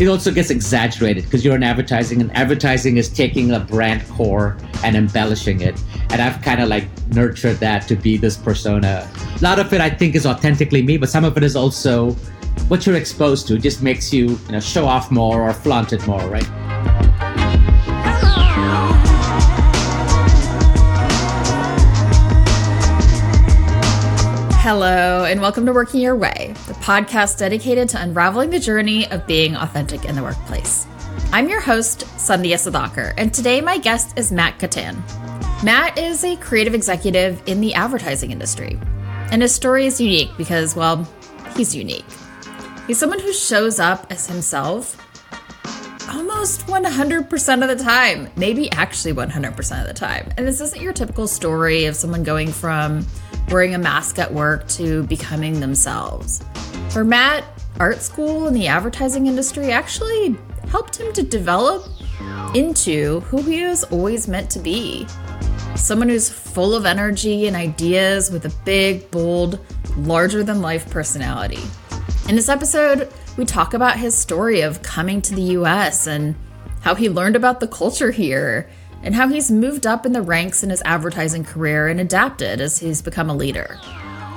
it also gets exaggerated because you're in advertising and advertising is taking a brand core and embellishing it. And i've kind of like nurtured that to be this persona. A lot of it i think is authentically me but some of it is also what you're exposed to. It just makes you you know show off more or flaunt it more right? Hello, and welcome to Working Your Way, the podcast dedicated to unraveling the journey of being authentic in the workplace. I'm your host, Sandhya Sudhakar, and today my guest is Matt Kuttan. Matt is a creative executive in the advertising industry, and his story is unique because, well, he's unique. He's someone who shows up as himself almost 100% of the time, maybe actually 100% of the time. And this isn't your typical story of someone going from wearing a mask at work to becoming themselves. For Matt, art school and the advertising industry actually helped him to develop into who he was always meant to be someone who's full of energy and ideas with a big, bold, larger than life personality. In this episode, we talk about his story of coming to the US and how he learned about the culture here and how he's moved up in the ranks in his advertising career and adapted as he's become a leader.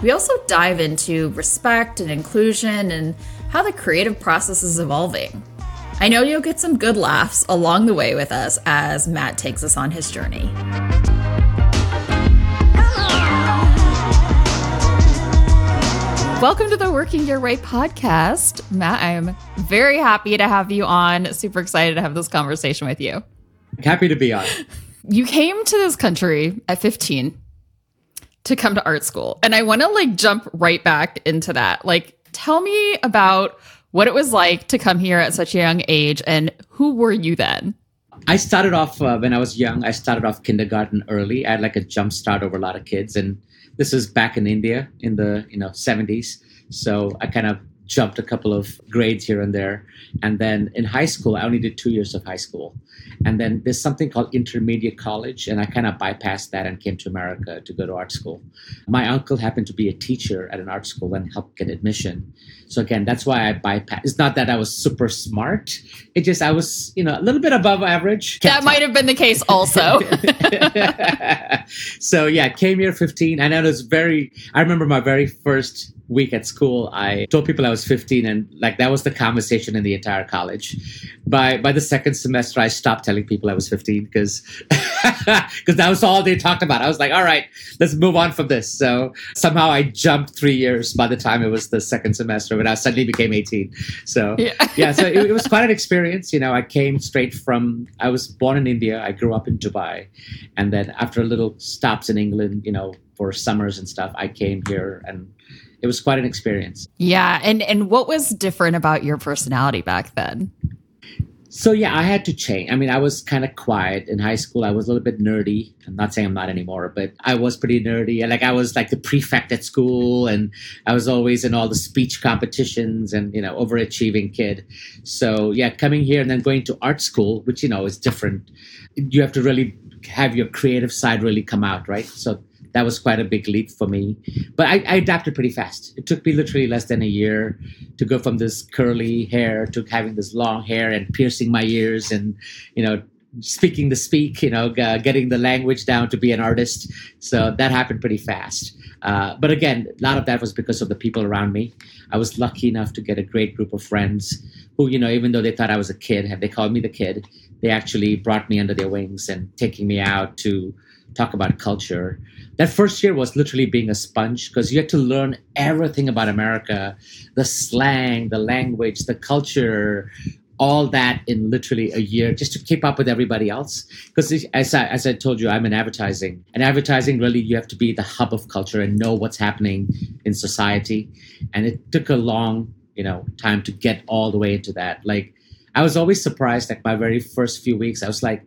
We also dive into respect and inclusion and how the creative process is evolving. I know you'll get some good laughs along the way with us as Matt takes us on his journey. Welcome to the Working Your Way podcast. Matt, I'm very happy to have you on. Super excited to have this conversation with you. Happy to be on. You came to this country at 15 to come to art school. And I want to like jump right back into that. Like, tell me about what it was like to come here at such a young age and who were you then? I started off uh, when I was young. I started off kindergarten early. I had like a jump start over a lot of kids, and this was back in India in the you know 70s. So I kind of jumped a couple of grades here and there. And then in high school, I only did two years of high school. And then there's something called intermediate college, and I kind of bypassed that and came to America to go to art school. My uncle happened to be a teacher at an art school and helped get admission. So again, that's why I bypassed. It's not that I was super smart. It just I was, you know, a little bit above average. That might have been the case also. so yeah, came here 15, and I was very. I remember my very first week at school, I told people I was 15, and like that was the conversation in the entire college. By by the second semester, I stopped telling people I was 15 because because that was all they talked about. I was like, all right, let's move on from this. So somehow I jumped three years by the time it was the second semester when I suddenly became 18. So yeah, yeah so it, it was quite an experience. You know, I came straight from I was born in India. I grew up in Dubai, and then after little stops in England, you know, for summers and stuff, I came here and it was quite an experience. Yeah, and and what was different about your personality back then? So yeah, I had to change. I mean, I was kind of quiet in high school. I was a little bit nerdy. I'm not saying I'm not anymore, but I was pretty nerdy. Like I was like the prefect at school, and I was always in all the speech competitions, and you know, overachieving kid. So yeah, coming here and then going to art school, which you know is different. You have to really have your creative side really come out, right? So that was quite a big leap for me. But I, I, adapted pretty fast. It took me literally less than a year to go from this curly hair to having this long hair and piercing my ears and, you know, speaking the speak, you know, uh, getting the language down to be an artist. So that happened pretty fast. Uh, but again, a lot of that was because of the people around me. I was lucky enough to get a great group of friends who, you know, even though they thought I was a kid, they called me the kid, they actually brought me under their wings and taking me out to talk about culture. That first year was literally being a sponge because you had to learn everything about America the slang, the language, the culture, all that in literally a year just to keep up with everybody else. Because as I, as I told you, I'm in advertising. And advertising, really, you have to be the hub of culture and know what's happening in society. And it took a long, you know, time to get all the way into that. Like, I was always surprised, like my very first few weeks, I was like,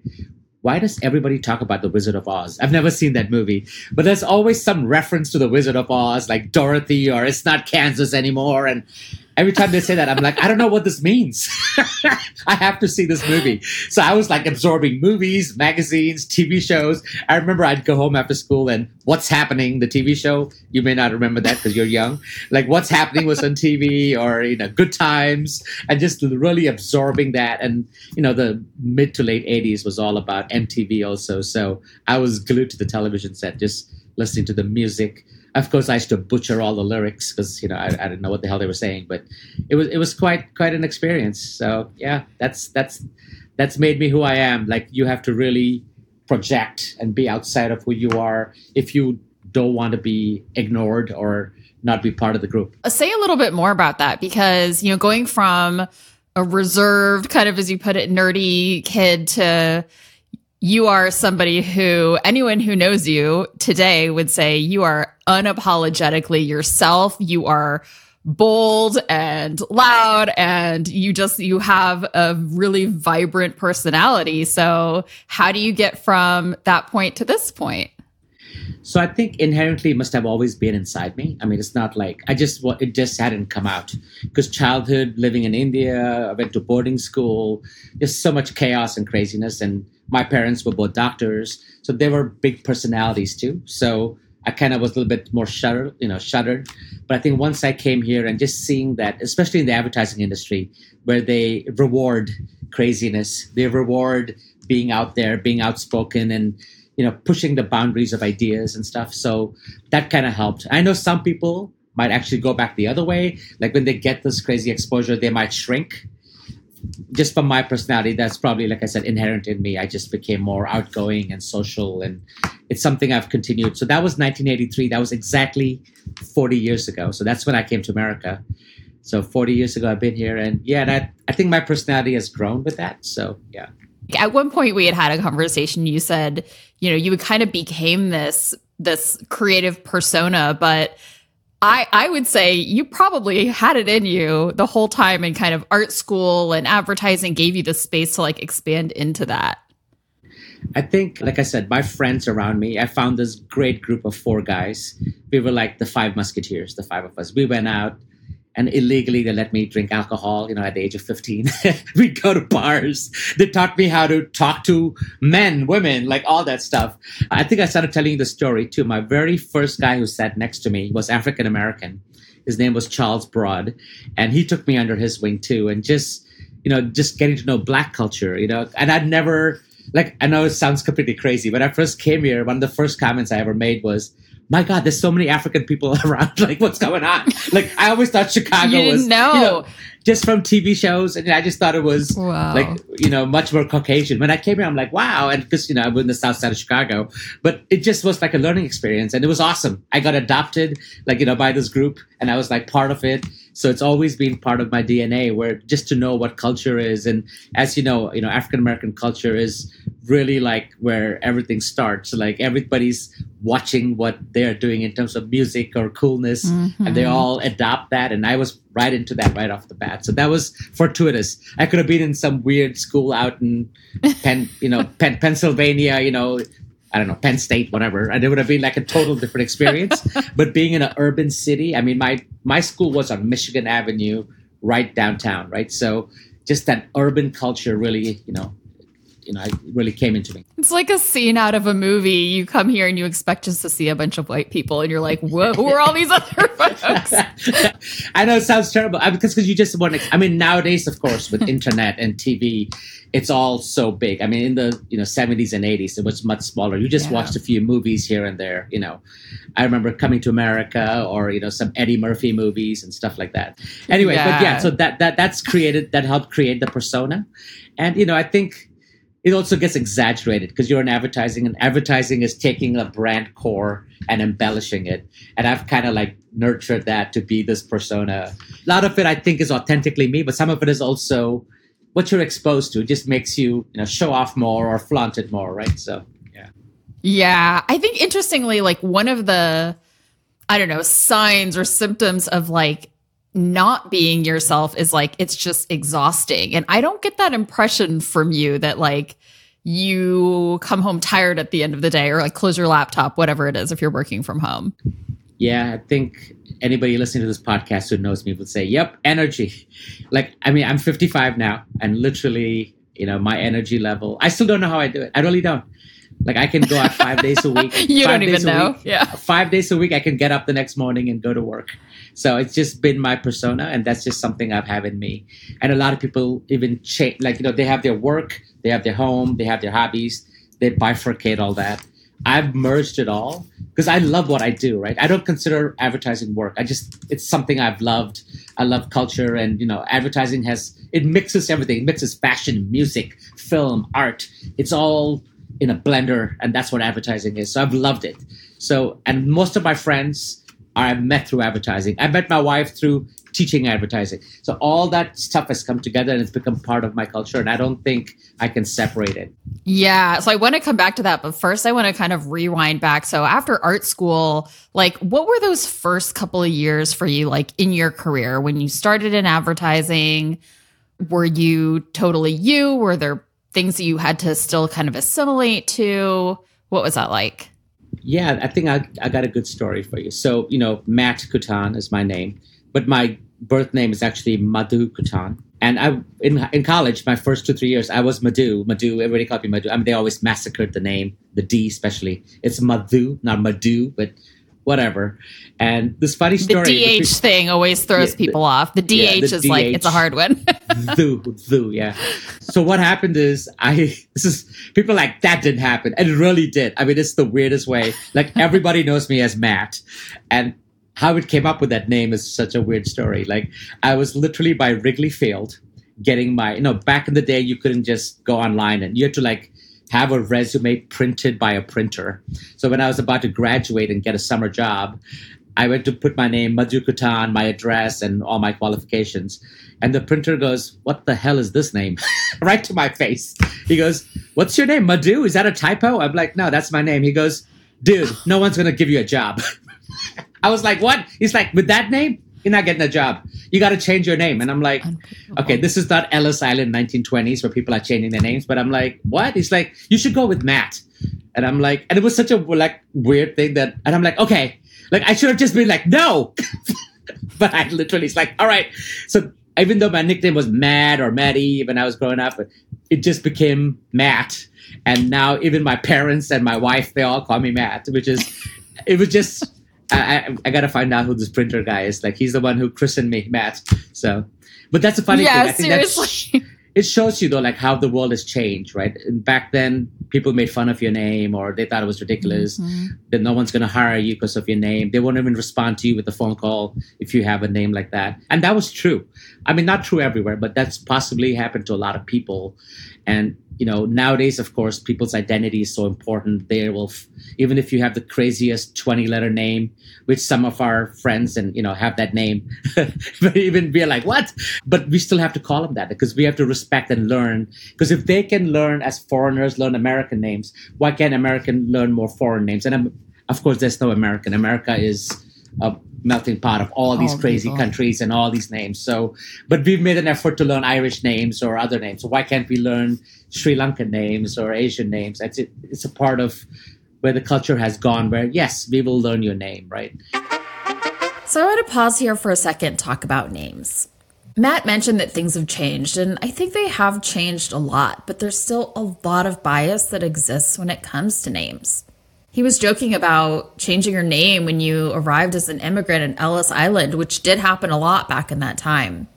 why does everybody talk about the Wizard of Oz? I've never seen that movie, but there's always some reference to the Wizard of Oz, like Dorothy or it's not Kansas anymore. And every time they say that, I'm like, I don't know what this means. I have to see this movie. So I was like absorbing movies, magazines, TV shows. I remember I'd go home after school and What's Happening, the TV show. You may not remember that because you're young. Like What's Happening was on TV or, you know, Good Times and just really absorbing that. And, you know, the mid to late 80s was all about MTV also. So I was glued to the television set, just listening to the music of course, I used to butcher all the lyrics because you know I, I didn't know what the hell they were saying, but it was it was quite quite an experience. So yeah, that's that's that's made me who I am. Like you have to really project and be outside of who you are if you don't want to be ignored or not be part of the group. Uh, say a little bit more about that because you know going from a reserved kind of as you put it nerdy kid to you are somebody who anyone who knows you today would say you are unapologetically yourself. You are bold and loud and you just you have a really vibrant personality. So, how do you get from that point to this point? So I think inherently it must have always been inside me. I mean, it's not like I just it just hadn't come out because childhood living in India, I went to boarding school, just so much chaos and craziness, and my parents were both doctors, so they were big personalities too. So I kind of was a little bit more shuttered, you know, shuttered. But I think once I came here and just seeing that, especially in the advertising industry, where they reward craziness, they reward being out there, being outspoken, and you know, pushing the boundaries of ideas and stuff. So that kind of helped. I know some people might actually go back the other way. Like when they get this crazy exposure, they might shrink just from my personality, that's probably, like I said, inherent in me. I just became more outgoing and social, and it's something I've continued. So that was 1983. That was exactly 40 years ago. So that's when I came to America. So 40 years ago, I've been here, and yeah, that I think my personality has grown with that. So yeah. At one point, we had had a conversation. You said, you know, you kind of became this this creative persona, but I, I would say you probably had it in you the whole time and kind of art school and advertising gave you the space to like expand into that. I think, like I said, my friends around me, I found this great group of four guys. We were like the five musketeers, the five of us. We went out and illegally they let me drink alcohol you know at the age of 15 we'd go to bars. They taught me how to talk to men women like all that stuff. I think i started telling you the story too. My very first guy who sat next to me was african american his name was charles broad and he took me under his wing too and just you know just getting to know black culture you know. And i'd never like i know it sounds completely crazy when i first came here one of the first comments i ever made was my God, there's so many African people around. Like, what's going on? Like, I always thought Chicago was, know. you know, just from TV shows, and I just thought it was wow. like, you know, much more Caucasian. When I came here, I'm like, wow, and because you know, I'm in the South Side of Chicago, but it just was like a learning experience, and it was awesome. I got adopted, like you know, by this group, and I was like part of it. So it's always been part of my DNA, where just to know what culture is, and as you know, you know, African American culture is really like where everything starts. Like everybody's watching what they're doing in terms of music or coolness, mm-hmm. and they all adopt that. And I was right into that right off the bat. So that was fortuitous. I could have been in some weird school out in Penn, you know, Penn, Pennsylvania, you know, I don't know, Penn State, whatever, and it would have been like a total different experience. but being in an urban city, I mean, my my school was on Michigan Avenue, right downtown, right. So just that urban culture really, you know, you know, it really came into me. It's like a scene out of a movie. You come here and you expect just to see a bunch of white people, and you're like, "Whoa, who are all these other folks?" I know it sounds terrible uh, because because you just want to. I mean, nowadays, of course, with internet and TV, it's all so big. I mean, in the you know 70s and 80s, it was much smaller. You just yeah. watched a few movies here and there. You know, I remember coming to America or you know some Eddie Murphy movies and stuff like that. Anyway, yeah. but yeah, so that that that's created that helped create the persona, and you know, I think it also gets exaggerated because you're in advertising and advertising is taking a brand core and embellishing it. And i've kind of like nurtured that to be this persona. A lot of it i think is authentically me but some of it is also what you're exposed to. It just makes you you know show off more or flaunt it more right? So yeah. Yeah. I think interestingly like one of the i don't know signs or symptoms of like not being yourself is like it's just exhausting and i don't get that impression from you that like you come home tired at the end of the day or like close your laptop whatever it is if you're working from home Yeah, I think anybody listening to this podcast who knows me would say, "Yep, energy." Like, I mean, I'm 55 now, and literally, you know, my energy level. I still don't know how I do it. I really don't. Like, I can go out five days a week. you don't even know. Week, yeah, five days a week. I can get up the next morning and go to work. So it's just been my persona, and that's just something I've had in me. And a lot of people even change. Like, you know, they have their work, they have their home, they have their hobbies. They bifurcate all that. I've merged it all because I love what I do, right? I don't consider advertising work. I just it's something I've loved. I love culture and you know, advertising has it mixes everything. It mixes fashion, music, film, art. It's all in a blender and that's what advertising is. So I've loved it. So and most of my friends I've met through advertising. I met my wife through teaching advertising. So all that stuff has come together and it's become part of my culture. And I don't think I can separate it. Yeah. So I want to come back to that. But first, I want to kind of rewind back. So after art school, like what were those first couple of years for you, like in your career when you started in advertising? Were you totally you? Were there things that you had to still kind of assimilate to? What was that like? Yeah, I think I, I got a good story for you. So, you know, Matt Kuttan is my name, but my birth name is actually Madhu Kuttan. And I in in college, my first two three years, I was Madhu. Madhu, everybody called me Madhu. I mean, they always massacred the name, the D especially. It's Madhu, not Madhu, but whatever. And this funny story. The DH thing always throws yeah, people the, off. The DH yeah, the is DH, like it's a hard one. Thu, Thu, yeah. So what happened is I this is people like that didn't happen. And it really did. I mean, it's the weirdest way. Like everybody knows me as Matt. And how it came up with that name is such a weird story. Like I was literally by Wrigley Field getting my you know, back in the day you couldn't just go online and you had to like have a resume printed by a printer. So when I was about to graduate and get a summer job, I went to put my name, Madhu Kuttan, my address, and all my qualifications. And the printer goes, What the hell is this name? right to my face. He goes, What's your name? Madhu? Is that a typo? I'm like, No, that's my name. He goes, Dude, no one's going to give you a job. I was like, What? He's like, With that name? You're not getting a job. You got to change your name. And I'm like, okay, this is not Ellis Island 1920s where people are changing their names. But I'm like, what? He's like, you should go with Matt. And I'm like, and it was such a like weird thing that, and I'm like, okay, like I should have just been like, no. but I literally, it's like, all right. So even though my nickname was Matt or Maddie when I was growing up, it just became Matt. And now even my parents and my wife, they all call me Matt, which is, it was just I, I, I, gotta find out who this printer guy is. Like he's the one who christened me, Matt. So, but that's a funny yeah, thing. I think seriously. it shows you though, like how the world has changed, right? And back then, people made fun of your name or they thought it was ridiculous mm-hmm. that no one's gonna hire you because of your name. They won't even respond to you with a phone call if you have a name like that. And that was true. I mean, not true everywhere, but that's possibly happened to a lot of people. And you know nowadays of course people's identity is so important. They will even if you have the craziest 20 letter name which some of our friends and you know have that name but even be like what? But we still have to call them that because we have to respect and learn. Because if they can learn as foreigners learn american names why can't american learn more foreign names? And I'm, of course there's no american. America is a melting pot of all these oh crazy people. countries and all these names. So, but we've made an effort to learn Irish names or other names. So why can't we learn Sri Lankan names or Asian names? It's, it's a part of where the culture has gone where, yes, we will learn your name, right? So I want to pause here for a second, talk about names. Matt mentioned that things have changed, and I think they have changed a lot, but there's still a lot of bias that exists when it comes to names. He was joking about changing your name when you arrived as an immigrant in Ellis Island, which did happen a lot back in that time.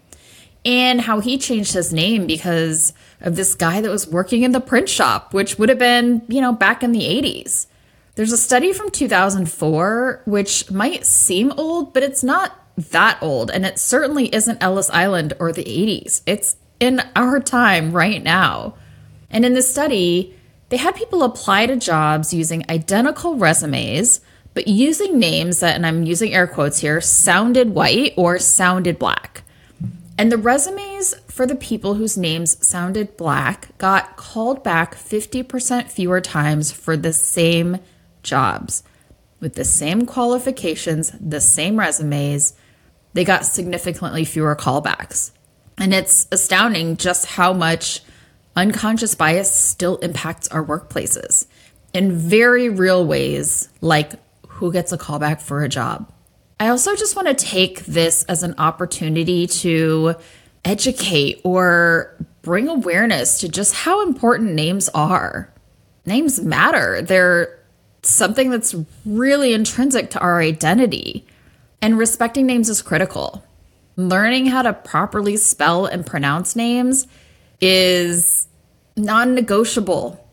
And how he changed his name because of this guy that was working in the print shop, which would have been, you know, back in the 80s. There's a study from 2004, which might seem old, but it's not that old. And it certainly isn't Ellis Island or the 80s. It's in our time right now. And in this study, they had people apply to jobs using identical resumes, but using names that, and I'm using air quotes here, sounded white or sounded black. And the resumes for the people whose names sounded black got called back 50% fewer times for the same jobs. With the same qualifications, the same resumes, they got significantly fewer callbacks. And it's astounding just how much unconscious bias still impacts our workplaces in very real ways, like who gets a callback for a job. I also just want to take this as an opportunity to educate or bring awareness to just how important names are. Names matter. They're something that's really intrinsic to our identity. And respecting names is critical. Learning how to properly spell and pronounce names is non negotiable.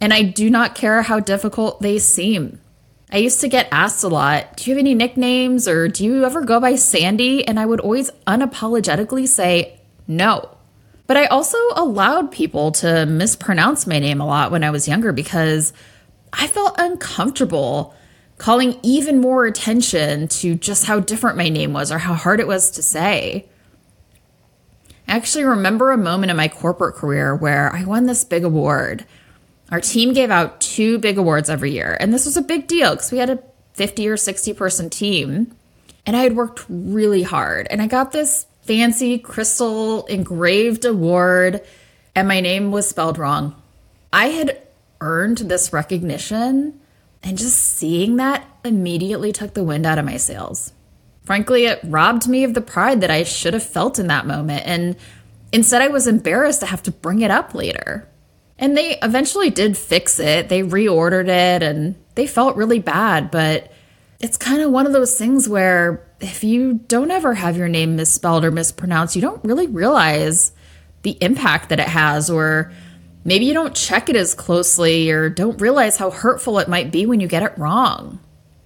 And I do not care how difficult they seem. I used to get asked a lot, Do you have any nicknames or do you ever go by Sandy? And I would always unapologetically say no. But I also allowed people to mispronounce my name a lot when I was younger because I felt uncomfortable calling even more attention to just how different my name was or how hard it was to say. I actually remember a moment in my corporate career where I won this big award. Our team gave out two big awards every year, and this was a big deal because we had a 50 or 60 person team. And I had worked really hard, and I got this fancy crystal engraved award, and my name was spelled wrong. I had earned this recognition, and just seeing that immediately took the wind out of my sails. Frankly, it robbed me of the pride that I should have felt in that moment, and instead I was embarrassed to have to bring it up later. And they eventually did fix it. They reordered it and they felt really bad, but it's kind of one of those things where if you don't ever have your name misspelled or mispronounced, you don't really realize the impact that it has, or maybe you don't check it as closely or don't realize how hurtful it might be when you get it wrong.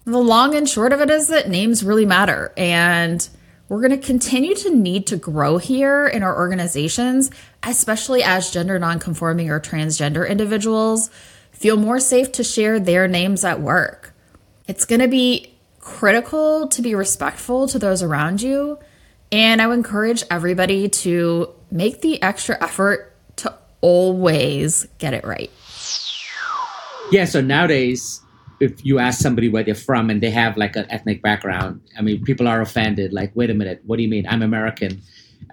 The long and short of it is that names really matter. And we're going to continue to need to grow here in our organizations, especially as gender nonconforming or transgender individuals feel more safe to share their names at work. It's going to be critical to be respectful to those around you. And I would encourage everybody to make the extra effort to always get it right. Yeah, so nowadays, if you ask somebody where they're from and they have like an ethnic background, I mean, people are offended. Like, wait a minute, what do you mean? I'm American.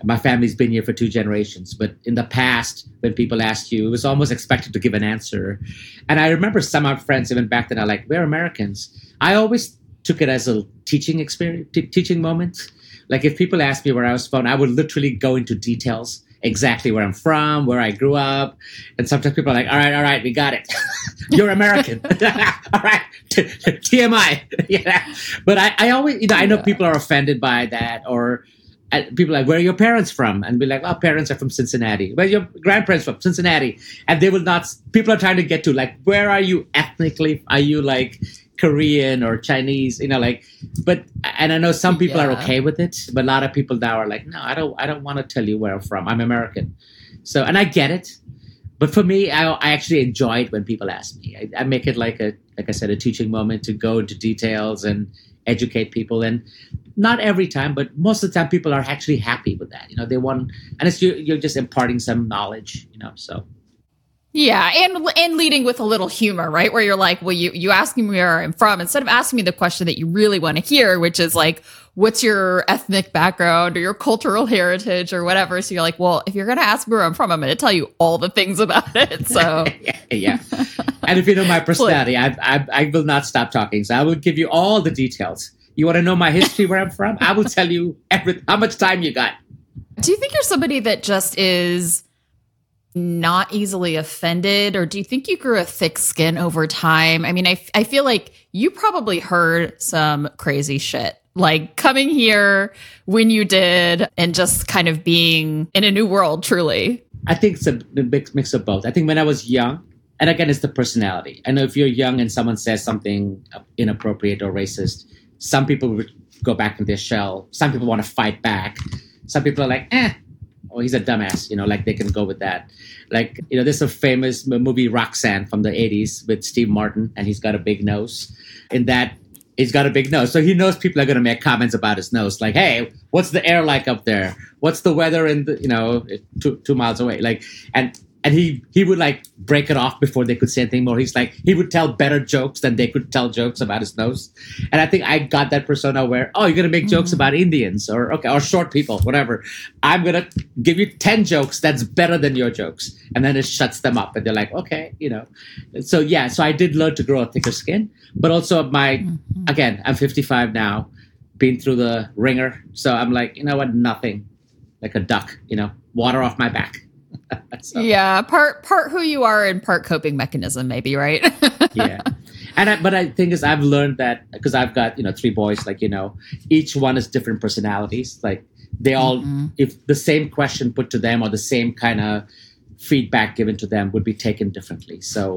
My family's been here for two generations. But in the past, when people asked you, it was almost expected to give an answer. And I remember some of my friends, even back then, are like, we're Americans. I always took it as a teaching experience, t- teaching moment. Like if people asked me where I was from, I would literally go into details exactly where I'm from, where I grew up. And sometimes people are like, all right, all right, we got it. You're American. all right. TMI. yeah. But I, I always, you know, I know people are offended by that or uh, people like, where are your parents from? And be like, oh, parents are from Cincinnati. Where your grandparents from? Cincinnati. And they will not, people are trying to get to like, where are you ethnically? Are you like, Korean or Chinese, you know, like, but, and I know some people yeah. are okay with it, but a lot of people now are like, no, I don't, I don't want to tell you where I'm from. I'm American. So, and I get it. But for me, I, I actually enjoy it when people ask me. I, I make it like a, like I said, a teaching moment to go into details and educate people. And not every time, but most of the time, people are actually happy with that. You know, they want, and it's you, you're just imparting some knowledge. You know, so yeah, and and leading with a little humor, right? Where you're like, well, you you asking me where I'm from instead of asking me the question that you really want to hear, which is like, what's your ethnic background or your cultural heritage or whatever. So you're like, well, if you're gonna ask me where I'm from, I'm gonna tell you all the things about it. So yeah, and if you know my personality, I, I I will not stop talking. So I will give you all the details. You want to know my history, where I'm from? I will tell you every how much time you got. Do you think you're somebody that just is? Not easily offended or do you think you grew a thick skin over time? I mean I, I feel like you probably heard some crazy shit like coming here when you did and just kind of being in a new world truly. I think it's a mix, mix of both. I think when i was young and again it's the personality. I know if you're young and someone says something inappropriate or racist some people would go back in their shell. Some people want to fight back. Some people are like eh oh, he's a dumbass, you know, like they can go with that. Like, you know, there's a famous movie Roxanne from the 80s with Steve Martin, and he's got a big nose. In that, he's got a big nose. So he knows people are going to make comments about his nose, like, hey, what's the air like up there? What's the weather in the, you know, two, two miles away? Like, and and he he would like break it off before they could say anything more. He's like he would tell better jokes than they could tell jokes about his nose. And I think I got that persona where oh you're gonna make jokes Mm-hmm. about Indians or okay or short people whatever. I'm gonna give you ten jokes that's better than your jokes, and then it shuts them up, and they're like okay you know. So yeah, so I did learn to grow a thicker skin, but also my Mm-hmm. again I'm 55 now, been through the ringer, so I'm like you know what nothing, like a duck, you know, water off my back. So- Yeah, part part who you are and part coping mechanism, maybe, right? yeah and I, but i think is i've learned that because i've got you know three boys like you know each one has different personalities like they all Mhm. if the same question put to them or the same kind of feedback given to them would be taken differently so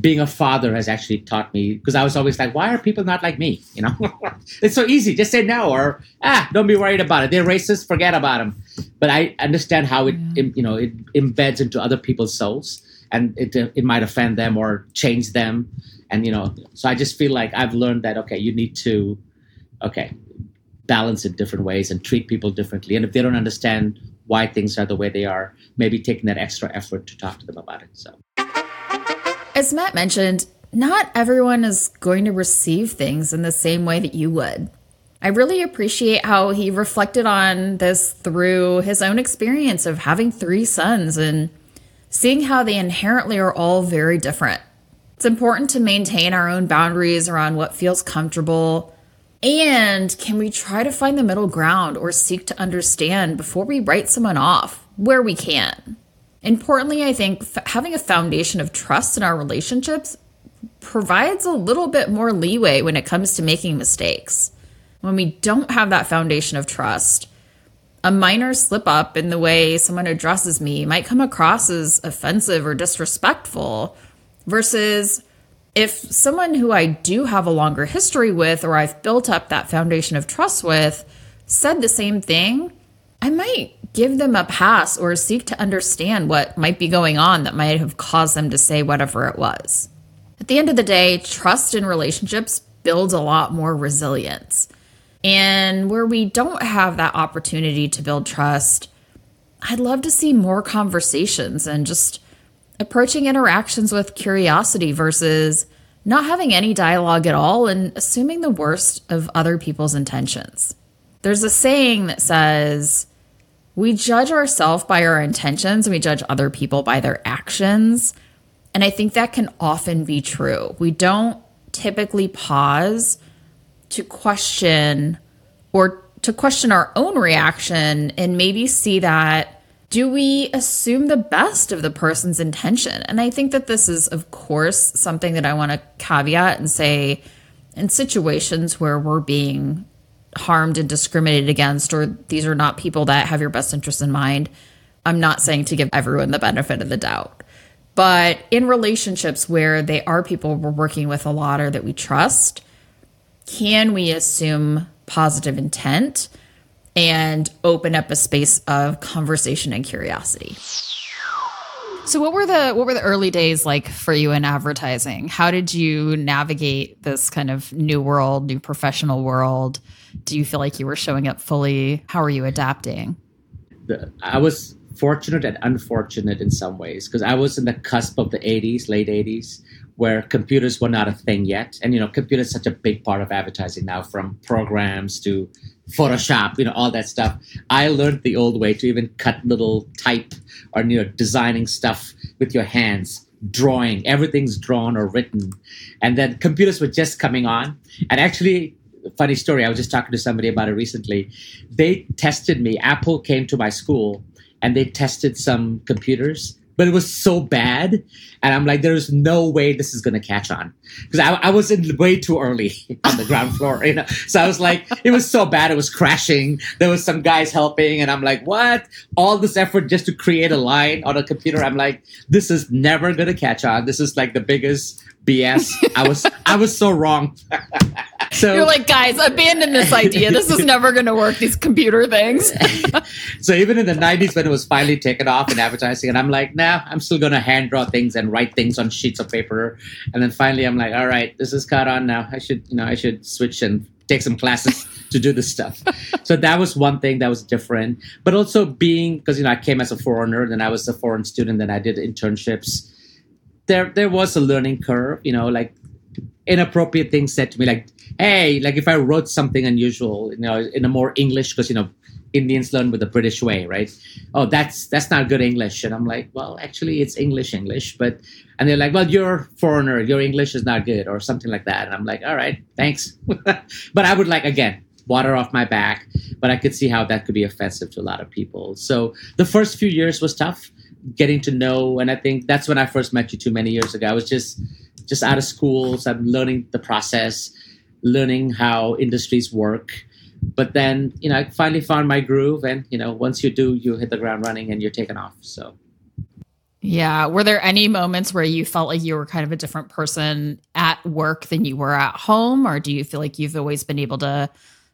being a father has actually taught me because i was always like why are people not like me? You know? It's so easy. Just say no or ah don't be worried about it. They're racist. Forget about them but i understand how it Yeah. im- you know it embeds into other people's souls and it uh, it might offend them or change them. And you know so i just feel like i've learned that okay you need to okay balance it different ways and treat people differently. And if they don't understand why things are the way they are maybe taking that extra effort to talk to them about it so As Matt mentioned, not everyone is going to receive things in the same way that you would. I really appreciate how he reflected on this through his own experience of having three sons and seeing how they inherently are all very different. It's important to maintain our own boundaries around what feels comfortable. And can we try to find the middle ground or seek to understand before we write someone off where we can? Importantly, I think f- having a foundation of trust in our relationships provides a little bit more leeway when it comes to making mistakes. When we don't have that foundation of trust, a minor slip up in the way someone addresses me might come across as offensive or disrespectful, versus if someone who I do have a longer history with or I've built up that foundation of trust with said the same thing, I might give them a pass or seek to understand what might be going on that might have caused them to say whatever it was. At the end of the day, trust in relationships builds a lot more resilience. And where we don't have that opportunity to build trust, I'd love to see more conversations and just approaching interactions with curiosity versus not having any dialogue at all and assuming the worst of other people's intentions. There's a saying that says, we judge ourselves by our intentions and we judge other people by their actions. And I think that can often be true. We don't typically pause to question or to question our own reaction and maybe see that do we assume the best of the person's intention? And I think that this is, of course, something that I want to caveat and say in situations where we're being harmed and discriminated against, or these are not people that have your best interest in mind. I'm not saying to give everyone the benefit of the doubt. But in relationships where they are people we're working with a lot or that we trust, can we assume positive intent and open up a space of conversation and curiosity? So what were the what were the early days like for you in advertising? How did you navigate this kind of new world, new professional world? Do you feel like you were showing up fully? How are you adapting? I was fortunate and unfortunate in some ways because I was in the cusp of the 80s, late 80s, where computers were not a thing yet. And, you know, computers such a big part of advertising now from programs to Photoshop, you know, all that stuff. I learned the old way to even cut little type or, you know, designing stuff with your hands, drawing, everything's drawn or written. And then computers were just coming on. And actually, funny story, I was just talking to somebody about it recently. They tested me. Apple came to my school and they tested some computers, but it was so bad. And I'm like, there's no way this is going to catch on because I, I was in way too early on the ground floor. You know, so I was like, it was so bad, it was crashing. There was some guys helping, and I'm like, what? All this effort just to create a line on a computer. I'm like, this is never going to catch on. This is like the biggest BS. I was, I was so wrong. so You're like, guys, abandon this idea. This is never going to work. These computer things. so even in the 90s when it was finally taken off in advertising and i'm like nah i'm still going to hand draw things and write things on sheets of paper and then finally i'm like all right this is caught on now i should you know i should switch and take some classes to do this stuff. so that was one thing that was different. But also being because you know I came as a foreigner, then I was a foreign student, then I did internships. There there was a learning curve, you know, like inappropriate things said to me, like, hey, like if I wrote something unusual, you know, in a more English, because you know, Indians learn with the British way, right? Oh, that's that's not good English, and I'm like, well, actually, it's English English, but and they're like, well, you're foreigner, your English is not good, or something like that, and I'm like, all right, thanks, but I would like again water off my back, but I could see how that could be offensive to a lot of people. So the first few years was tough, getting to know, and I think that's when I first met you too many years ago. I was just just out of school, so I'm learning the process, learning how industries work. But then you know i finally found my groove and you know once you do you hit the ground running and you're taken off so. Yeah. Were there any moments where you felt like you were kind of a different person at work than you were at home or do you feel like you've always been able to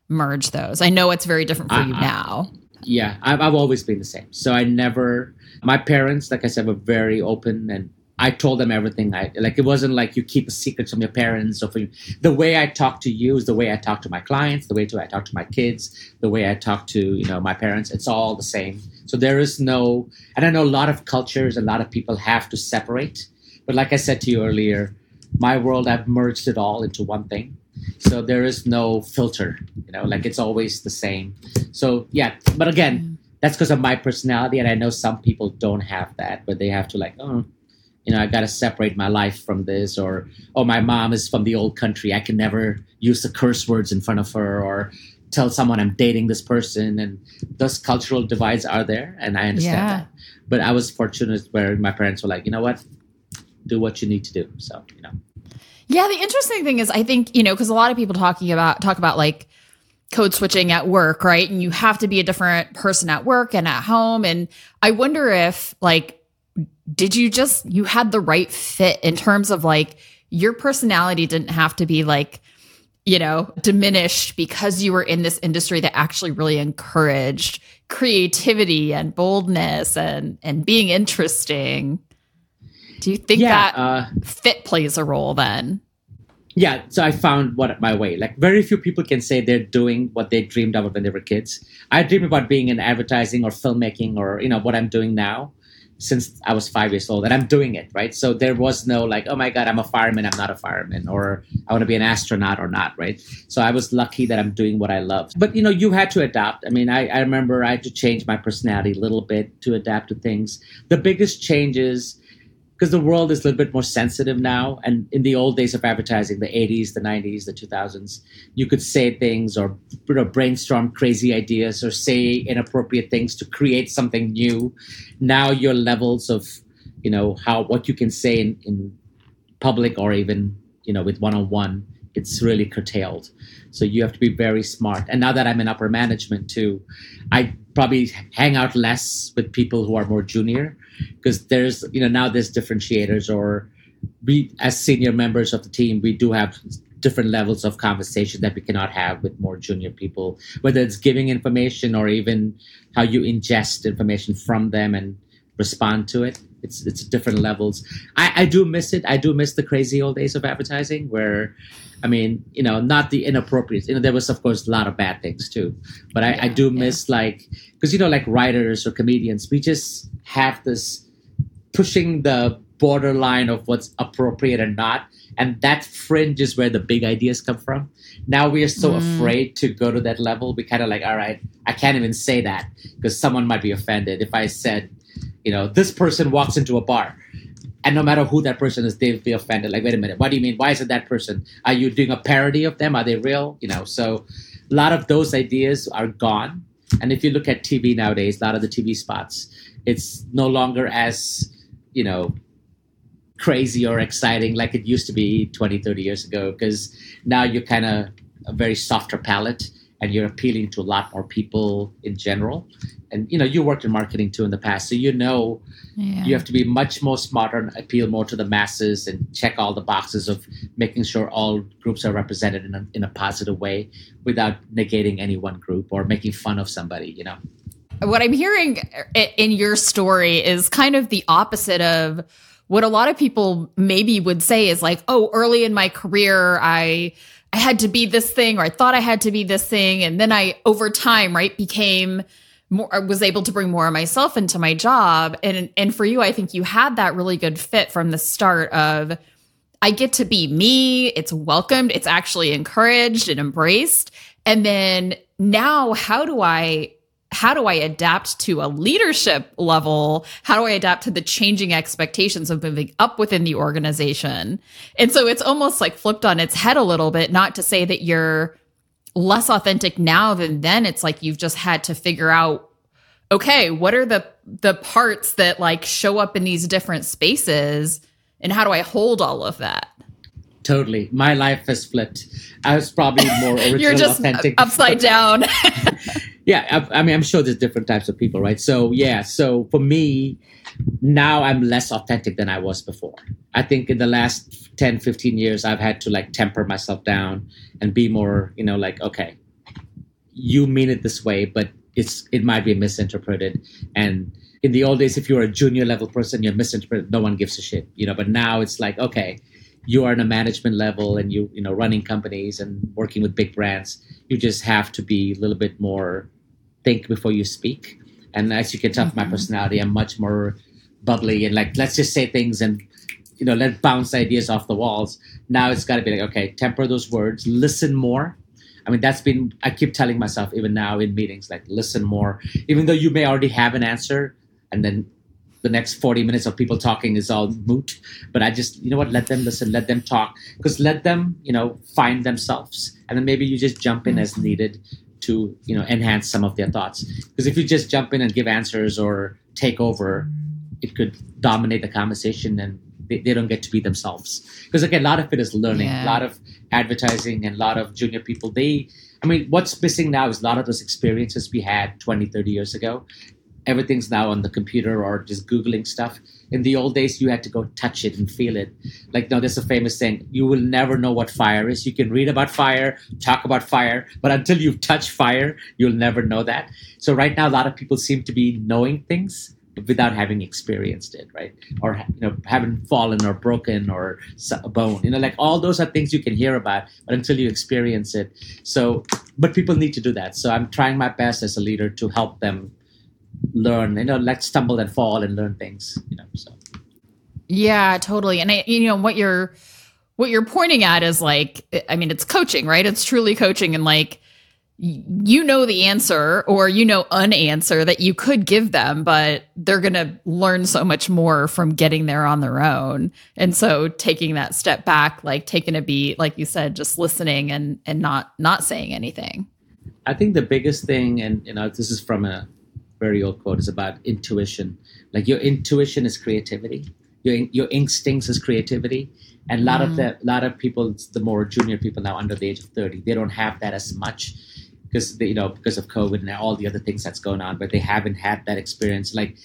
merge those? I know it's very different for uh, you now. Yeah. I've, I've always been the same. So i never my parents like i said were very open and I told them everything. I like it wasn't like you keep a secret from your parents or from the way I talk to you is the way I talk to my clients, the way I talk to my kids, the way I talk to you know my parents. It's all the same. So there is no. And I know a lot of cultures, a lot of people have to separate. But like I said to you earlier, my world I've merged it all into one thing. So there is no filter. You know, like it's always the same. So yeah, but again. That's because of my personality, and I know some people don't have that, but they have to like, oh, you know, I got to separate my life from this, or oh, my mom is from the old country. I can never use the curse words in front of her, or tell someone I'm dating this person. And those cultural divides are there, and I understand yeah. that. But I was fortunate where my parents were like, you know what, do what you need to do. So you know. Yeah, the interesting thing is, I think you know, because a lot of people talking about talk about like code switching at work, right? And you have to be a different person at work and at home. And I wonder if like did you just you had the right fit in terms of like your personality didn't have to be like you know diminished because you were in this industry that actually really encouraged creativity and boldness and and being interesting do you think yeah, that uh, fit plays a role then yeah so i found what my way like very few people can say they're doing what they dreamed of when they were kids i dream about being in advertising or filmmaking or you know what i'm doing now since I was five years old, and I'm doing it right. So there was no like, oh my god, I'm a fireman, I'm not a fireman, or I want to be an astronaut or not, right? So I was lucky that I'm doing what I love. But you know, you had to adapt. I mean, I, I remember I had to change my personality a little bit to adapt to things. The biggest changes because the world is a little bit more sensitive now. And in the old days of advertising, the 80s, the 90s, the 2000s, you could say things or you know, brainstorm crazy ideas or say inappropriate things to create something new. Now your levels of, you know, how what you can say in, in public or even, you know, with one on one, it's really curtailed. So you have to be very smart. And now that I'm in upper management too, I probably hang out less with people who are more junior because there's you know now there's differentiators or we as senior members of the team we do have different levels of conversation that we cannot have with more junior people whether it's giving information or even how you ingest information from them and respond to it it's it's different levels i i do miss it i do miss the crazy old days of advertising where I mean, you know, not the inappropriate. You know, there was of course a lot of bad things too, but I, yeah, I do miss yeah. like because you know, like writers or comedians, we just have this pushing the borderline of what's appropriate and not. And that fringe is where the big ideas come from. Now we are so mm. afraid to go to that level. We kind of like, all right, I can't even say that because someone might be offended if I said, you know, this person walks into a bar. And no matter who that person is, they'll be offended. Like, wait a minute, what do you mean? Why is it that person? Are you doing a parody of them? Are they real? You know, so a lot of those ideas are gone. And if you look at TV nowadays, a lot of the TV spots, it's no longer as you know crazy or exciting like it used to be 20 30 years ago because now you're kind of a very softer palette and you're appealing to a lot more people in general and you know you worked in marketing too in the past so you know yeah. you have to be much more smarter and appeal more to the masses and check all the boxes of making sure all groups are represented in a, in a positive way without negating any one group or making fun of somebody you know what I'm hearing in your story is kind of the opposite of what a lot of people maybe would say is like, oh, early in my career, I I had to be this thing or I thought I had to be this thing. And then I, over time, right, became more, I was able to bring more of myself into my job. And, and for you, I think you had that really good fit from the start of, I get to be me. It's welcomed. It's actually encouraged and embraced. And then now, how do I how do I adapt to a leadership level? How do I adapt to the changing expectations of moving up within the organization? And so it's almost like flipped on its head a little bit, not to say that you're less authentic now than then. It's like you've just had to figure out okay, what are the the parts that like show up in these different spaces and how do I hold all of that? Totally. My life has flipped. I was probably more original, You're just authentic. upside down. yeah, I, I, mean, I'm sure there's different types of people, right? So, yeah, so for me, now I'm less authentic than I was before. I think in the last 10, 15 years, I've had to like temper myself down and be more, you know, like, okay, you mean it this way, but it's it might be misinterpreted. And in the old days, if you're a junior level person, you're misinterpreted, no one gives a shit, you know, but now it's like, okay, you are in a management level and you you know running companies and working with big brands you just have to be a little bit more think before you speak. And as you can tell from my mm-hmm. personality i'm much more bubbly and like let's just say things and you know let bounce ideas off the walls. Now it's got to be like okay temper those words listen more. I mean that's been i keep telling myself even now in meetings like listen more. Even though you may already have an answer and then the next 40 minutes of people talking is all moot but i just you know what let them listen let them talk. Because let them you know find themselves. And then maybe you just jump in as needed to you know enhance some of their thoughts. Because if you just jump in and give answers or take over it could dominate the conversation and they, they don't get to be themselves. Because again a lot of it is learning yeah. a lot of advertising and a lot of junior people they I mean, what's missing now is a lot of those experiences we had 20, 30 years ago. Everything's now on the computer or just googling stuff in the old days you had to go touch it and feel it. Like no, there's a famous saying you will never know what fire is. You can read about fire talk about fire but until you touch fire you'll never know that. So right now a lot of people seem to be knowing things without having experienced it right? Or you know having fallen or broken or a bone. You know like all those are things you can hear about but until you experience it. So but people need to do that. So i'm trying my best as a leader to help them learn, you know, like stumble and fall and learn things, you know. So yeah, totally. And I, you know what you're what you're pointing at is like, I mean, it's coaching, right? It's truly coaching, and like you know the answer or you know an answer that you could give them, but they're going to learn so much more from getting there on their own. And so taking that step back, like taking a beat, like you said, just listening and and not not saying anything. I think the biggest thing, and you know, this is from a very old quote is about intuition. Like your intuition is creativity. Your your instincts is creativity. And a lot mm. of the a lot of people, the more junior people now under the age of thirty, they don't have that as much because you know because of COVID and all the other things that's going on. But they haven't had that experience. Like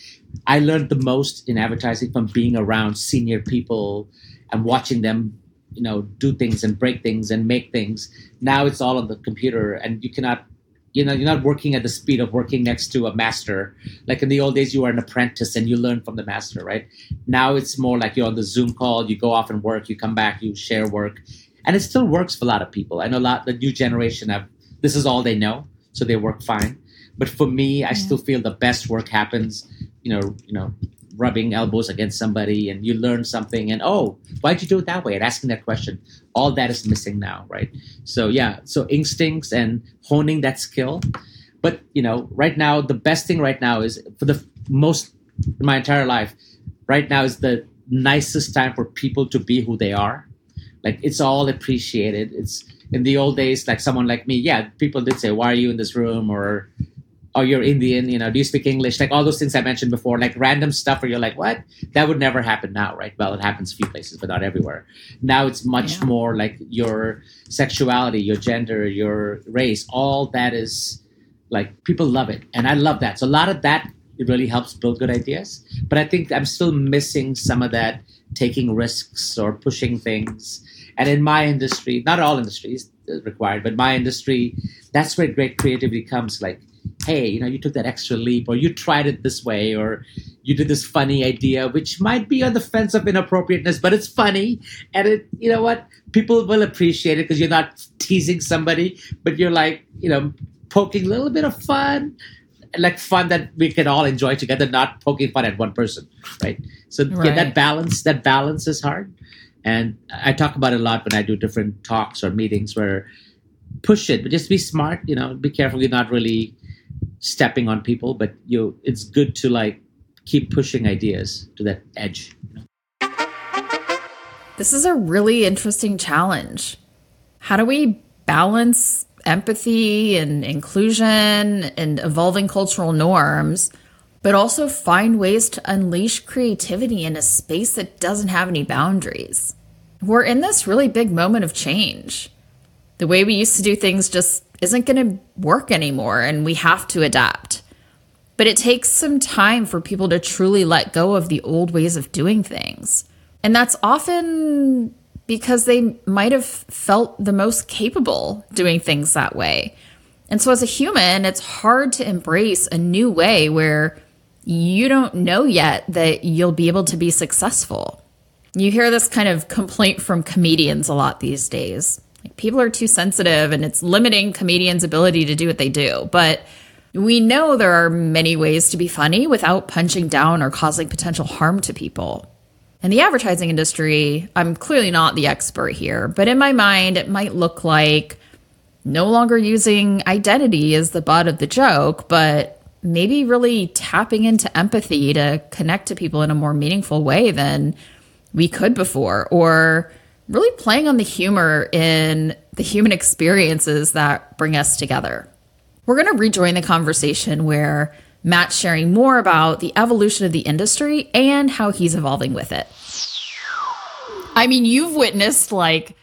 I learned the most in advertising from being around senior people and watching them you know do things and break things and make things now it's all on the computer and you cannot you know you're not working at the speed of working next to a master. Like in the old days you were an apprentice and you learn from the master right? Now it's more like you're on the zoom call you go off and work you come back you share work. And it still works for a lot of people. I know a lot the new generation have this is all they know so they work fine. But for me i still feel the best work happens you know you know rubbing elbows against somebody and you learn something and oh why'd you do it that way? and asking that question. All that is missing now right? So yeah so instincts and honing that skill. But you know right now the best thing right now is for the most my entire life right now is the nicest time for people to be who they are. Like it's all appreciated. It's in the old days like someone like me yeah people did say why are you in this room? or oh, you're Indian, you know, do you speak English? Like all those things I mentioned before, like random stuff where you're like, what? That would never happen now, right? Well, it happens a few places, but not everywhere. Now it's much yeah. more like your sexuality, your gender, your race, all that is like people love it. And I love that. So a lot of that it really helps build good ideas. But I think I'm still missing some of that taking risks or pushing things. And in my industry, not all industries required, but my industry, that's where great creativity comes. Like hey, you know, you took that extra leap or you tried it this way or you did this funny idea, which might be on the fence of inappropriateness, but it's funny. And it, you know what? People will appreciate it because you're not teasing somebody, but you're like, you know, poking a little bit of fun, like fun that we can all enjoy together, not poking fun at one person, right? So right. yeah, that balance, that balance is hard. And I talk about it a lot when I do different talks or meetings where push it, but just be smart, you know, be careful you're not really stepping on people, but you it's good to like keep pushing ideas to that edge. You know? This is a really interesting challenge. How do we balance empathy and inclusion and evolving cultural norms, but also find ways to unleash creativity in a space that doesn't have any boundaries? We're in this really big moment of change. The way we used to do things just isn't going to work anymore, and we have to adapt. But it takes some time for people to truly let go of the old ways of doing things. And that's often because they might have felt the most capable doing things that way. And so, as a human, it's hard to embrace a new way where you don't know yet that you'll be able to be successful. You hear this kind of complaint from comedians a lot these days. Like people are too sensitive and it's limiting comedians' ability to do what they do. But we know there are many ways to be funny without punching down or causing potential harm to people. In the advertising industry, I'm clearly not the expert here, but in my mind, it might look like no longer using identity as the butt of the joke, but maybe really tapping into empathy to connect to people in a more meaningful way than we could before, or really playing on the humor in the human experiences that bring us together. We're going to rejoin the conversation where Matt's sharing more about the evolution of the industry and how he's evolving with it. I mean, you've witnessed, like,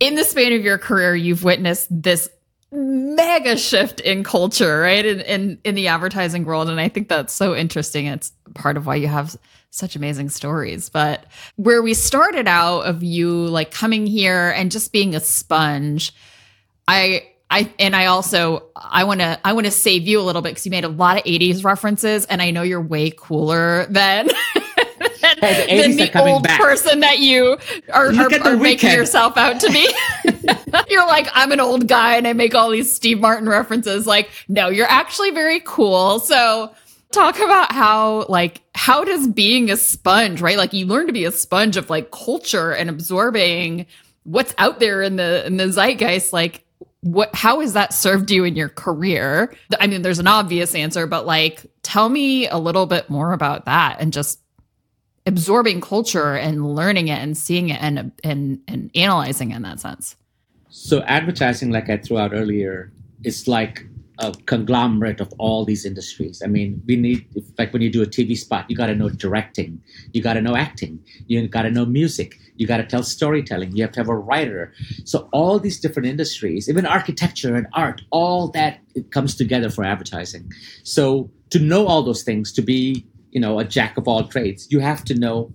in the span of your career, you've witnessed this mega shift in culture, right? In, in, in the advertising world. And I think that's so interesting. It's part of why you have such amazing stories. But where we started out of you like coming here and just being a sponge, I I and I also I want to I want to save you a little bit because you made a lot of 80s references and I know you're way cooler than hey, the, than the old back. person that you are, are, are making yourself out to be. you're like, I'm an old guy and I make all these Steve Martin references. Like, no, you're actually very cool. So talk about how like how does being a sponge right? Like you learn to be a sponge of like culture and absorbing what's out there in the in the zeitgeist. Like what how has that served you in your career? I mean there's an obvious answer but like tell me a little bit more about that and just absorbing culture and learning it and seeing it and and and analyzing it in that sense. So advertising like i threw out earlier is like a conglomerate of all these industries. I mean, we need, like when you do a TV spot, you got to know directing, you got to know acting, you got to know music, you got to tell storytelling, you have to have a writer. So all these different industries, even architecture and art, all that it comes together for advertising. So to know all those things, to be, you know, a jack of all trades, you have to know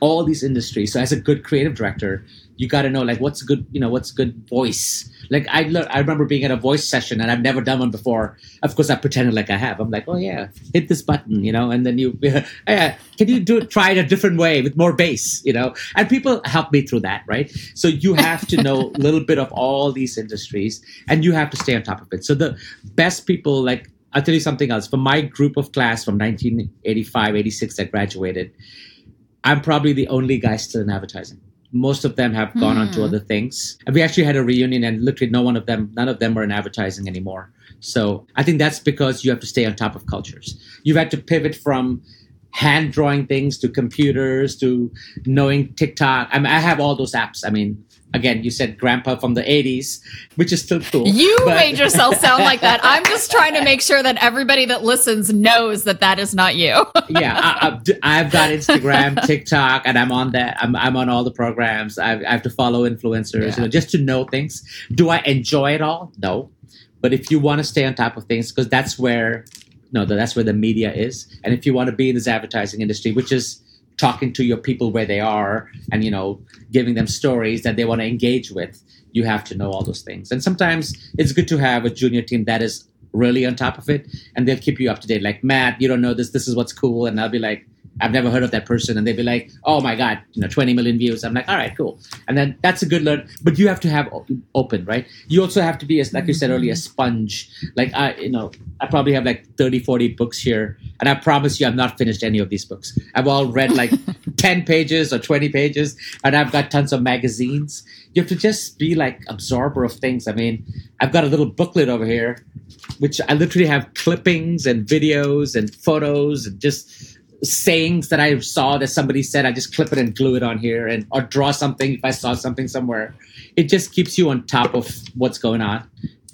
all these industries. So as a good creative director, you got to know like what's good, you know, what's good voice. Like I, I remember being at a voice session and I've never done one before. Of course, I pretended like I have. I'm like, oh yeah, hit this button, you know, and then you, oh, yeah, can you do? Try it a different way with more bass, you know? And people help me through that, right? So you have to know a little bit of all these industries and you have to stay on top of it. So the best people, like I'll tell you something else. For my group of class from 1985, 86 that graduated I'm probably the only guy still in advertising. Most of them have gone mm. on to hmm. other things. And we actually had a reunion, and literally no one of them, none of them are in advertising anymore. So I think that's because you have to stay on top of cultures. You've had to pivot from hand drawing things to computers to knowing TikTok. I mean, I have all those apps. I mean, again, you said grandpa from the 80s, which is still cool. You but... made yourself sound like that. I'm just trying to make sure that everybody that listens knows that that is not you. yeah, I, have got Instagram, TikTok, and I'm on that. I'm, I'm on all the programs. I, I have to follow influencers, yeah. you know, just to know things. Do I enjoy it all? No. But if you want to stay on top of things, because that's where, no, that's where the media is. And if you want to be in this advertising industry, which is talking to your people where they are and you know giving them stories that they want to engage with you have to know all those things and sometimes it's good to have a junior team that is really on top of it, and they'll keep you up to date. Like Matt, you don't know this. This is what's cool, and I'll be like, I've never heard of that person, and they'd be like, "Oh my god, you know, 20 million views." I'm like, "All right, cool." And then that's a good learn, but you have to have open, right? You also have to be, as like you said earlier, a sponge. Like I, you know, I probably have like 30, 40 books here, and I promise you, I've not finished any of these books. I've all read like 10 pages or 20 pages, and I've got tons of magazines. You have to just be like absorber of things. I mean, I've got a little booklet over here, which I literally have clippings and videos and photos and just sayings that I saw that somebody said, I just clip it and glue it on here and or draw something if I saw something somewhere. It just keeps you on top of what's going on.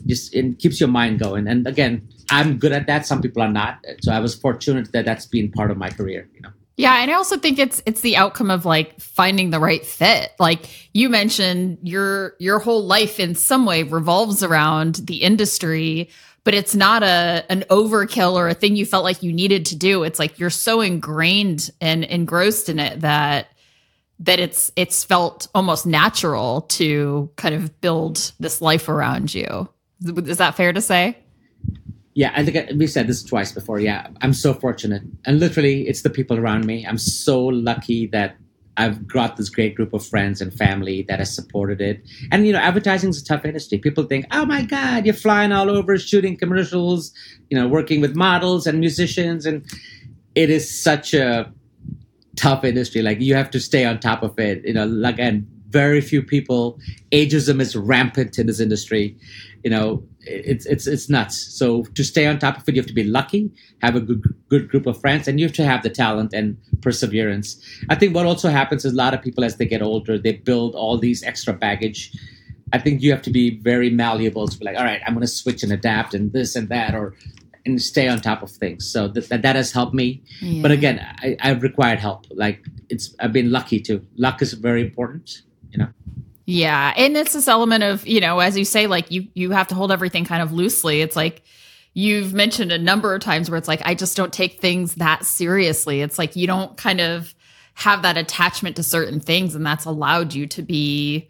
Just it keeps your mind going. And again, I'm good at that. Some people are not. So I was fortunate that that's been part of my career, you know. Yeah, and I also think it's it's the outcome of like finding the right fit. Like you mentioned your your whole life in some way revolves around the industry but it's not a an overkill or a thing you felt like you needed to do. It's like you're so ingrained and engrossed in it that that it's it's felt almost natural to kind of build this life around you. Is that fair to say? Yeah, I think we said this twice before. Yeah, I'm so fortunate, and literally, it's the people around me. I'm so lucky that I've got this great group of friends and family that has supported it. And you know, advertising is a tough industry. People think, "Oh my God, you're flying all over, shooting commercials, you know, working with models and musicians," and it is such a tough industry. Like you have to stay on top of it. You know, like and very few people. Ageism is rampant in this industry. You know, it's it's it's nuts. So to stay on top of it, you have to be lucky, have a good good group of friends, and you have to have the talent and perseverance. I think what also happens is a lot of people as they get older, they build all these extra baggage. I think you have to be very malleable to be like, all right, I'm going to switch and adapt and this and that, or and stay on top of things. So that that, that has helped me. Yeah. But again, I, I've required help. Like it's I've been lucky too. Luck is very important. You know. Yeah. And it's this element of, you know, as you say, like you you have to hold everything kind of loosely. It's like you've mentioned a number of times where it's like, I just don't take things that seriously. It's like you don't kind of have that attachment to certain things, and that's allowed you to be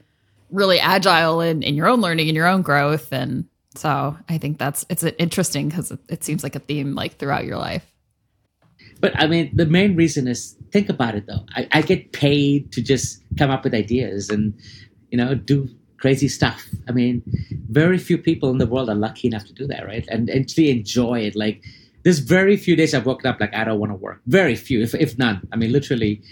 really agile in, in your own learning and your own growth. And so I think that's it's interesting because it, it seems like a theme like throughout your life. But I mean, the main reason is think about it though. I, I get paid to just come up with ideas and you know, do crazy stuff. I mean, very few people in the world are lucky enough to do that, right? And actually enjoy it. Like, there's very few days I've woken up like I don't want to work. Very few, if if none. I mean, literally.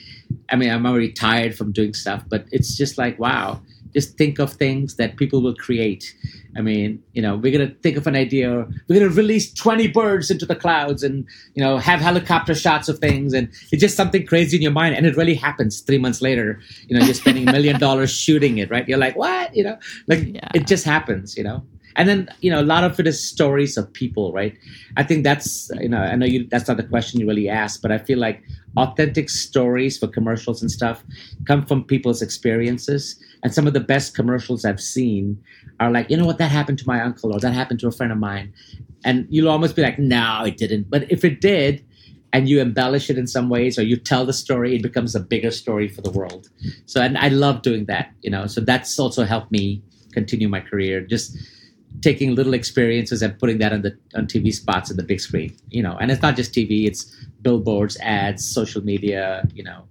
I mean, I'm already tired from doing stuff, but it's just like wow. Just think of things that people will create I mean, you know, we're gonna think of an idea. We're gonna release twenty birds into the clouds, and you know, have helicopter shots of things, and it's just something crazy in your mind, and it really happens. Three months later, you know, you're spending a million dollars shooting it, right? You're like, what? You know, like yeah. it just happens, you know. And then you know, a lot of it is stories of people, right? I think that's you know, I know you that's not the question you really asked, but I feel like authentic stories for commercials and stuff come from people's experiences. And some of the best commercials I've seen are like, you know what, that happened to my uncle or that happened to a friend of mine. And you'll almost be like, no, it didn't. But if it did, and you embellish it in some ways or you tell the story, it becomes a bigger story for the world. So, and I love doing that, you know. So that's also helped me continue my career. Just taking little experiences and putting that on the on TV spots in the big screen, you know. And it's not just TV; it's billboards, ads, social media, you know,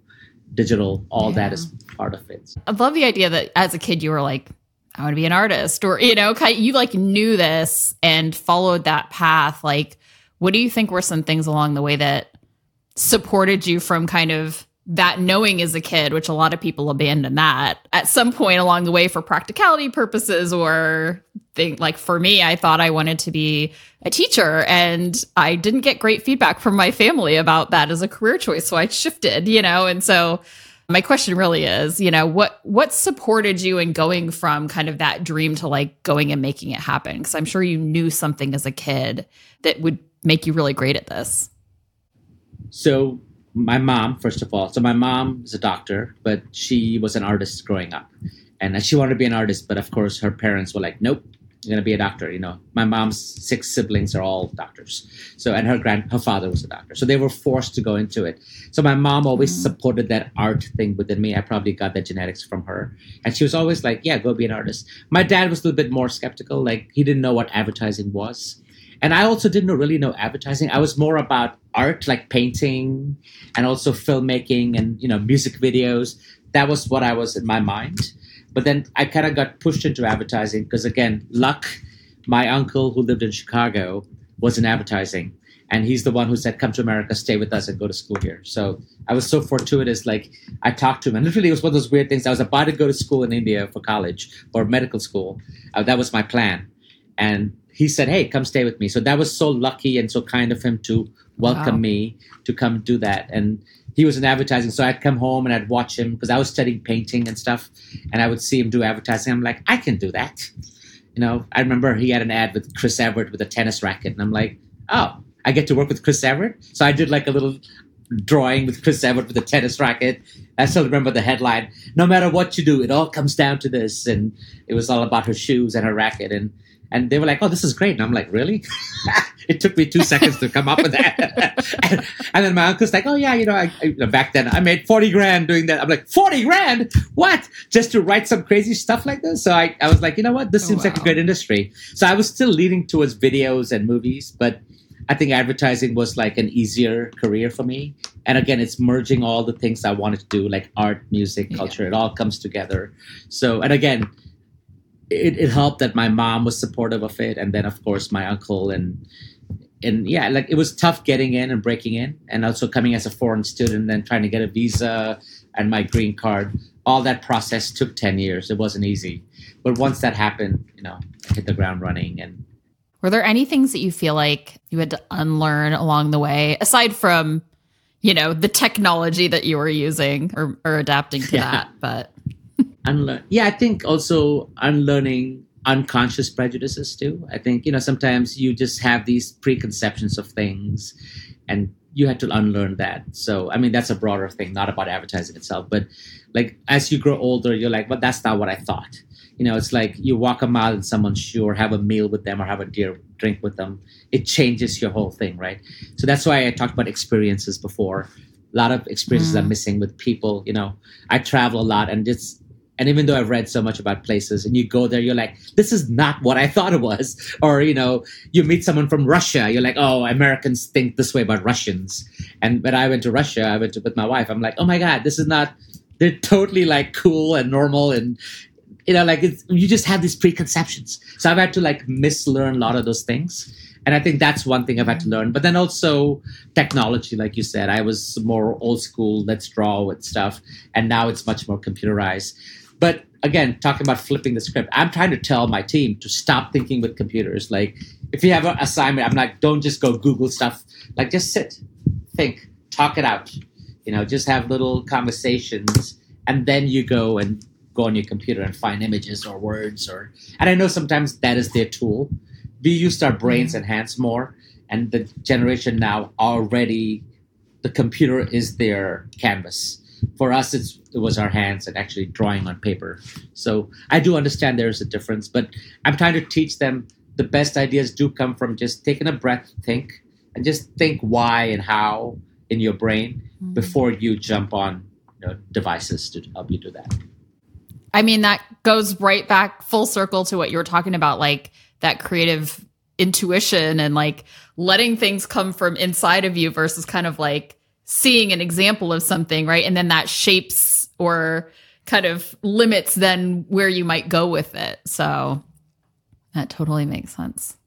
digital. All yeah. that is part of it. I love the idea that as a kid you were like, I want to be an artist, or you know, you like knew this and followed that path. Like, what do you think were some things along the way that supported you from kind of that knowing as a kid, which a lot of people abandon that at some point along the way for practicality purposes or think like for me, I thought I wanted to be a teacher and I didn't get great feedback from my family about that as a career choice. So I shifted, you know, and so my question really is, you know, what what supported you in going from kind of that dream to like going and making it happen? Because I'm sure you knew something as a kid that would make you really great at this. So my mom, first of all, so my mom is a doctor, but she was an artist growing up, and she wanted to be an artist, but of course her parents were like, nope, you're gonna be a doctor. You know, my mom's six siblings are all doctors. So, and her grand, her father was a doctor. So they were forced to go into it. So my mom always mm-hmm. supported that art thing within me. I probably got that genetics from her, and she was always like, "Yeah, go be an artist." My dad was a little bit more skeptical. Like he didn't know what advertising was, And I also didn't really know advertising. I was more about art, like painting and also filmmaking and, you know, music videos. That was what I was in my mind. But then I kind of got pushed into advertising because, again, luck. My uncle who lived in Chicago was in advertising and he's the one who said come to america stay with us and go to school here so i was so fortuitous like i talked to him and literally it was one of those weird things i was about to go to school in india for college or medical school uh, that was my plan and he said hey come stay with me so that was so lucky and so kind of him to welcome wow. me to come do that and he was in advertising so i'd come home and i'd watch him because i was studying painting and stuff and i would see him do advertising i'm like i can do that you know i remember he had an ad with Chris Evert with a tennis racket and i'm like oh I get to work with Chris Evert. So I did like a little drawing with Chris Evert with a tennis racket. I still remember the headline. No matter what you do, it all comes down to this. And it was all about her shoes and her racket. And and they were like, "Oh, this is great." And I'm like, "Really?" it took me two seconds to come up with that. and, and, then my uncle's like, "Oh yeah, you know, I, I, back then I made forty grand doing that." I'm like, 40 grand? What? Just to write some crazy stuff like this?" So I, I was like, "You know what? This oh, seems wow. like a great industry." So I was still leaning towards videos and movies, but I think advertising was like an easier career for me. And again, it's merging all the things I wanted to do, like art, music, culture. Yeah. It all comes together. So, and again, it, it helped that my mom was supportive of it, and then of course my uncle and and yeah, like it was tough getting in and breaking in, and also coming as a foreign student and trying to get a visa and my green card. All that process took ten years. It wasn't easy, but once that happened, you know, I hit the ground running and were there any things that you feel like you had to unlearn along the way, aside from, you know, the technology that you were using or, or adapting to yeah. that? But unlearn. Yeah, I think also unlearning unconscious prejudices too. I think you know sometimes you just have these preconceptions of things, and you had to unlearn that. So I mean that's a broader thing, not about advertising itself, but like as you grow older, you're like, well, that's not what I thought you know, it's like you walk a mile in someone's shoe or have a meal with them or have a dear drink with them. It changes your whole thing, right? So that's why I talked about experiences before. A lot of experiences mm. I'm missing with people. You know, I travel a lot and it's and even though I've read so much about places and you go there, you're like, this is not what I thought it was. Or, you know, you meet someone from Russia, you're like, oh, Americans think this way about Russians. And when I went to Russia, I went to, with my wife, I'm like, oh my God, this is not, they're totally like cool and normal and you know, like you just have these preconceptions. So I've had to like mislearn a lot of those things. And I think that's one thing I've had to learn. But then also technology, like you said, I was more old school, let's draw with stuff. And now it's much more computerized. But again, talking about flipping the script, I'm trying to tell my team to stop thinking with computers. Like if you have an assignment, I'm like, don't just go Google stuff. Like just sit, think, talk it out. You know, just have little conversations and then you go and go on your computer and find images or words or and i know sometimes that is their tool we used our brains mm-hmm. and hands more and the generation now already the computer is their canvas for us it's, it was our hands and actually drawing on paper so i do understand there's a difference but i'm trying to teach them the best ideas do come from just taking a breath think and just think why and how in your brain mm-hmm. before you jump on you know, devices to help you do that I mean, that goes right back full circle to what you were talking about, like that creative intuition and like letting things come from inside of you versus kind of like seeing an example of something, right? And then that shapes or kind of limits then where you might go with it. So that totally makes sense.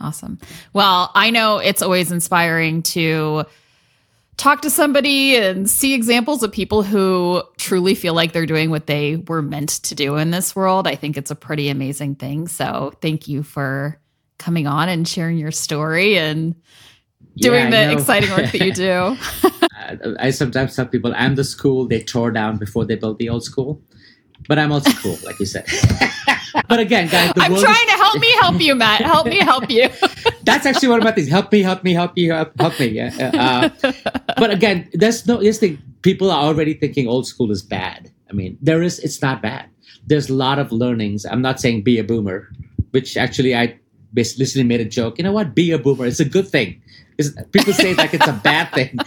Awesome. Well, I know it's always inspiring to talk to somebody and see examples of people who truly feel like they're doing what they were meant to do in this world. I think it's a pretty amazing thing. So thank you for coming on and sharing your story and doing yeah, the exciting work that you do. I sometimes tell people I'm the school they tore down before they built the old school, but I'm also cool, like you said. but again, guys, I'm trying is- to help me help you, Matt. Help me help you. That's actually of my things. Help me, help me, help me, help, help me. Yeah. Uh, but again, there's no. This thing, people are already thinking old school is bad. I mean, there is. It's not bad. There's a lot of learnings. I'm not saying be a boomer, which actually I basically made a joke. You know what? Be a boomer. It's a good thing. It's, people say like it's a bad thing,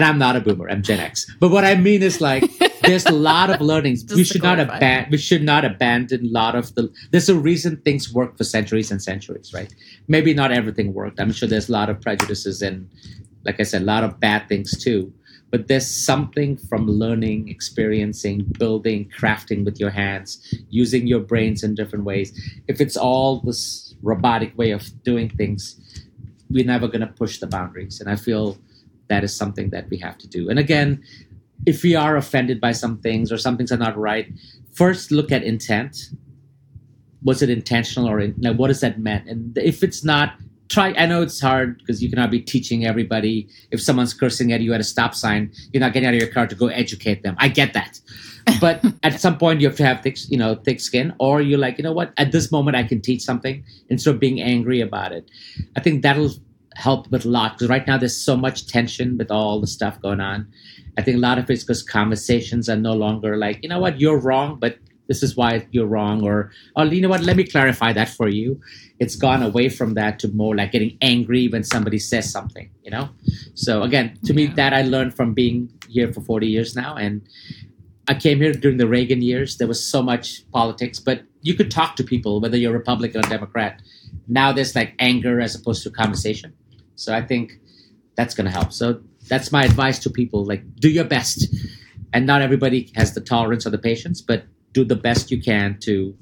and I'm not a boomer. I'm Gen X. But what I mean is like there's a lot of learnings. we should not abandon. We should not abandon a lot of the. There's a reason things work for centuries and centuries, right? Maybe not everything worked. I'm sure there's a lot of prejudices and, like I said, a lot of bad things too. But there's something from learning, experiencing, building, crafting with your hands, using your brains in different ways. If it's all this robotic way of doing things, we're never going to push the boundaries. And I feel that is something that we have to do. And again, if we are offended by some things or some things are not right, first look at intent. Was it intentional or in, like, what does that mean? And if it's not, try. I know it's hard because you cannot be teaching everybody. If someone's cursing at you at a stop sign, you're not getting out of your car to go educate them. I get that, but at some point you have to have thick, you know, thick skin, or you're like, you know what? At this moment, I can teach something instead of being angry about it. I think that'll help with a lot because right now there's so much tension with all the stuff going on. I think a lot of it's because conversations are no longer like, you know what, you're wrong, but this is why you're wrong, or oh, you know what, let me clarify that for you. It's gone away from that to more like getting angry when somebody says something, you know. So again, to yeah. me, that I learned from being here for 40 years now, and I came here during the Reagan years. There was so much politics, but you could talk to people whether you're Republican or Democrat. Now there's like anger as opposed to conversation. So I think that's going to help. So that's my advice to people: like, do your best. And not everybody has the tolerance or the patience, but do the best you can to, you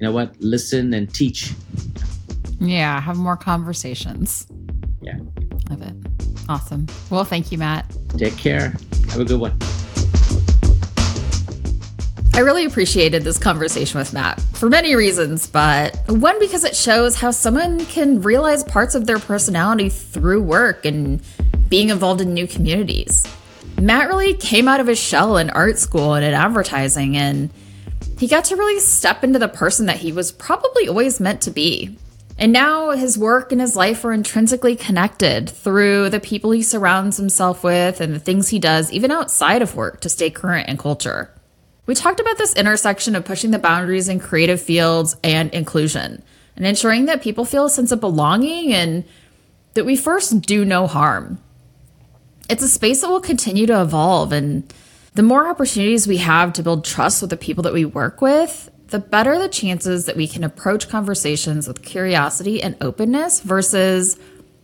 know what, listen and teach. Yeah, have more conversations. Yeah. Love it. Awesome. Well, thank you, Matt. Take care. Have a good one. I really appreciated this conversation with Matt for many reasons, but one because it shows how someone can realize parts of their personality through work and being involved in new communities. Matt really came out of his shell in art school and in advertising, and he got to really step into the person that he was probably always meant to be. And now his work and his life are intrinsically connected through the people he surrounds himself with and the things he does, even outside of work, to stay current in culture. We talked about this intersection of pushing the boundaries in creative fields and inclusion, and ensuring that people feel a sense of belonging and that we first do no harm. It's a space that will continue to evolve, and the more opportunities we have to build trust with the people that we work with, the better the chances that we can approach conversations with curiosity and openness versus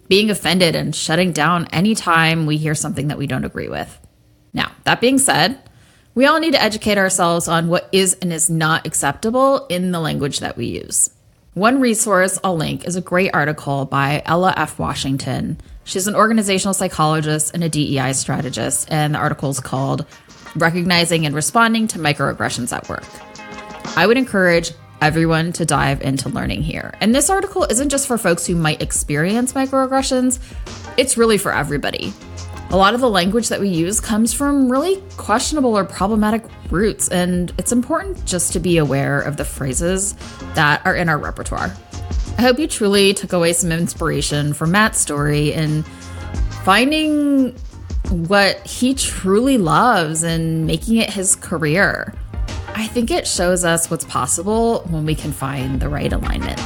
being offended and shutting down anytime we hear something that we don't agree with. Now, that being said, we all need to educate ourselves on what is and is not acceptable in the language that we use. One resource I'll link is a great article by Ella F. Washington. She's an organizational psychologist and a DEI strategist, and the article is called Recognizing and Responding to Microaggressions at Work. I would encourage everyone to dive into learning here. And this article isn't just for folks who might experience microaggressions, it's really for everybody. A lot of the language that we use comes from really questionable or problematic roots, and it's important just to be aware of the phrases that are in our repertoire. I hope you truly took away some inspiration from Matt's story and finding what he truly loves and making it his career. I think it shows us what's possible when we can find the right alignment.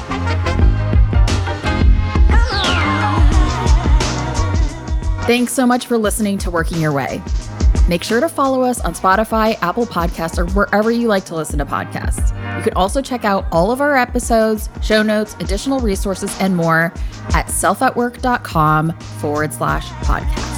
Thanks so much for listening to Working Your Way. Make sure to follow us on Spotify, Apple Podcasts, or wherever you like to listen to podcasts. You can also check out all of our episodes, show notes, additional resources, and more at selfatwork.com forward slash podcast.